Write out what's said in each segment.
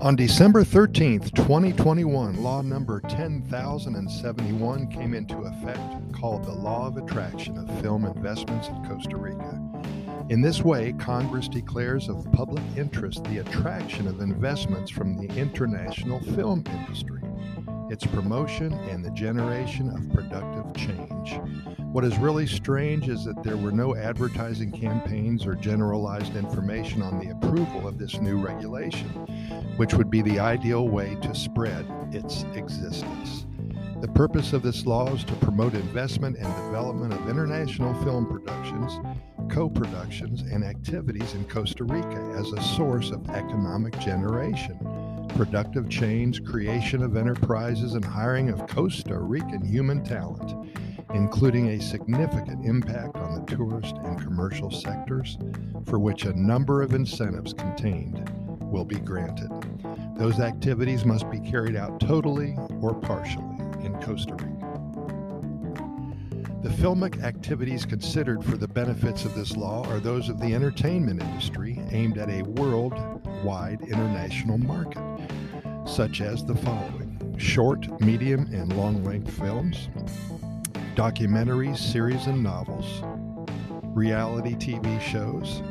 On December 13th, 2021, law number 10071 came into effect called the Law of Attraction of Film Investments in Costa Rica. In this way, Congress declares of public interest the attraction of investments from the international film industry, its promotion, and the generation of productive change. What is really strange is that there were no advertising campaigns or generalized information on the approval of this new regulation, which would be the ideal way to spread its existence. The purpose of this law is to promote investment and development of international film productions, co productions, and activities in Costa Rica as a source of economic generation, productive change, creation of enterprises, and hiring of Costa Rican human talent including a significant impact on the tourist and commercial sectors, for which a number of incentives contained will be granted. Those activities must be carried out totally or partially in Costa Rica. The filmic activities considered for the benefits of this law are those of the entertainment industry aimed at a worldwide international market, such as the following short, medium, and long length films, documentaries, series, and novels, reality TV shows,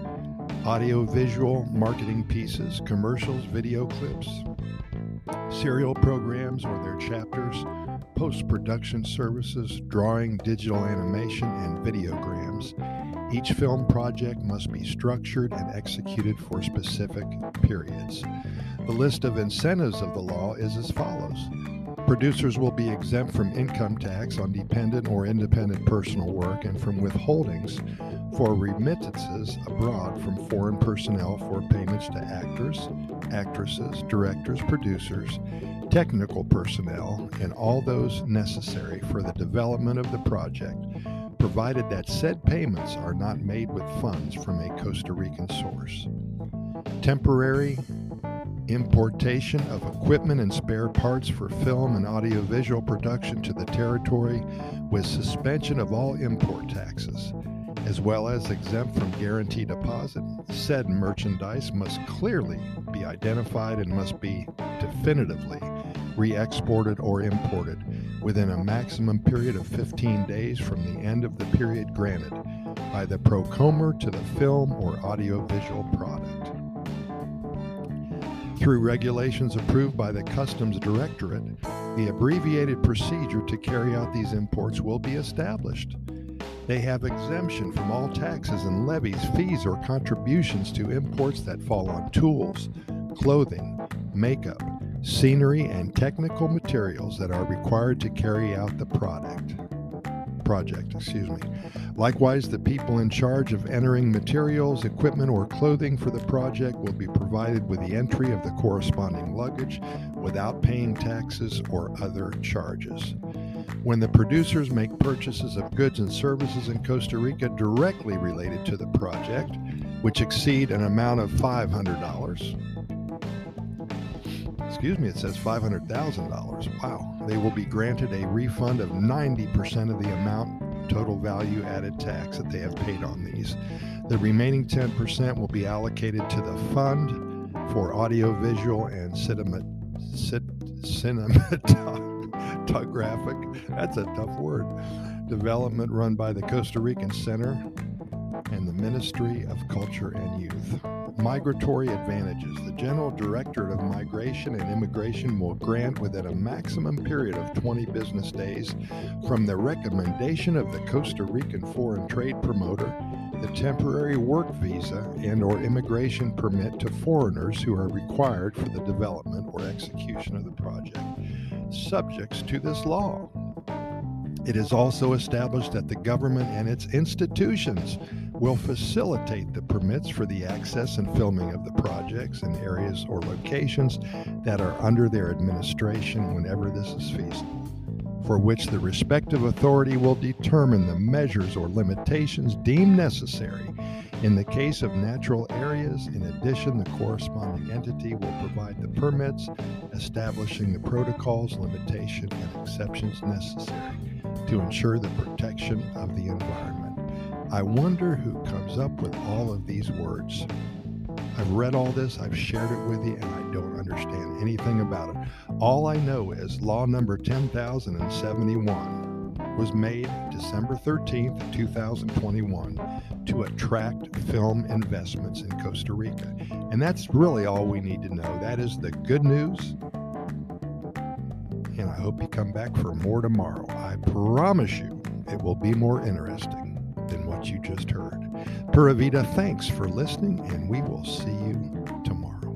audio-visual marketing pieces, commercials, video clips, serial programs or their chapters, post production services, drawing, digital animation, and videograms. Each film project must be structured and executed for specific periods. The list of incentives of the law is as follows Producers will be exempt from income tax on dependent or independent personal work and from withholdings for remittances abroad from foreign personnel for payments to actors, actresses, directors, producers, technical personnel, and all those necessary for the development of the project, provided that said payments are not made with funds from a Costa Rican source. Temporary importation of equipment and spare parts for film and audiovisual production to the territory with suspension of all import taxes, as well as exempt from guarantee deposit. Said merchandise must clearly be identified and must be definitively re exported or imported within a maximum period of 15 days from the end of the period granted by the PROCOMER to the film or audiovisual product through regulations approved by the Customs Directorate, the abbreviated procedure to carry out these imports will be established. They have exemption from all taxes and levies, fees, or contributions to imports that fall on tools, clothing, makeup, scenery, and technical materials that are required to carry out the product project, excuse me. Likewise, the people in charge of entering materials, equipment, or clothing for the project will be provided with the entry of the corresponding luggage without paying taxes or other charges. When the producers make purchases of goods and services in Costa Rica directly related to the project, which exceed an amount of $500, excuse me, it says $500,000. Wow. They will be granted a refund of 90% of the amount total value added tax that they have paid on these. The remaining 10% will be allocated to the fund for audiovisual and cinema, cinematographic, that's a tough word, development run by the Costa Rican Center and the Ministry of Culture and Youth. Migratory advantages. The General Directorate of Migration and Immigration will grant within a maximum period of 20 business days from the recommendation of the Costa Rican Foreign Trade Promoter the temporary work visa and or immigration permit to foreigners who are required for the development or execution of the project subjects to this law it is also established that the government and its institutions will facilitate the permits for the access and filming of the projects in areas or locations that are under their administration whenever this is feasible, for which the respective authority will determine the measures or limitations deemed necessary. In the case of natural areas, in addition, the corresponding entity will provide the permits, establishing the protocols, limitation, and exceptions necessary to ensure the protection of the environment. I wonder who comes up with all of these words. I've read all this, I've shared it with you, and I don't understand anything about it. All I know is law number 10,071 was made December 13th, 2021 to attract film investments in Costa Rica. And that's really all we need to know. That is the good news. And I hope you come back for more tomorrow. I promise you it will be more interesting than what you just heard. Pura Vida, thanks for listening, and we will see you tomorrow.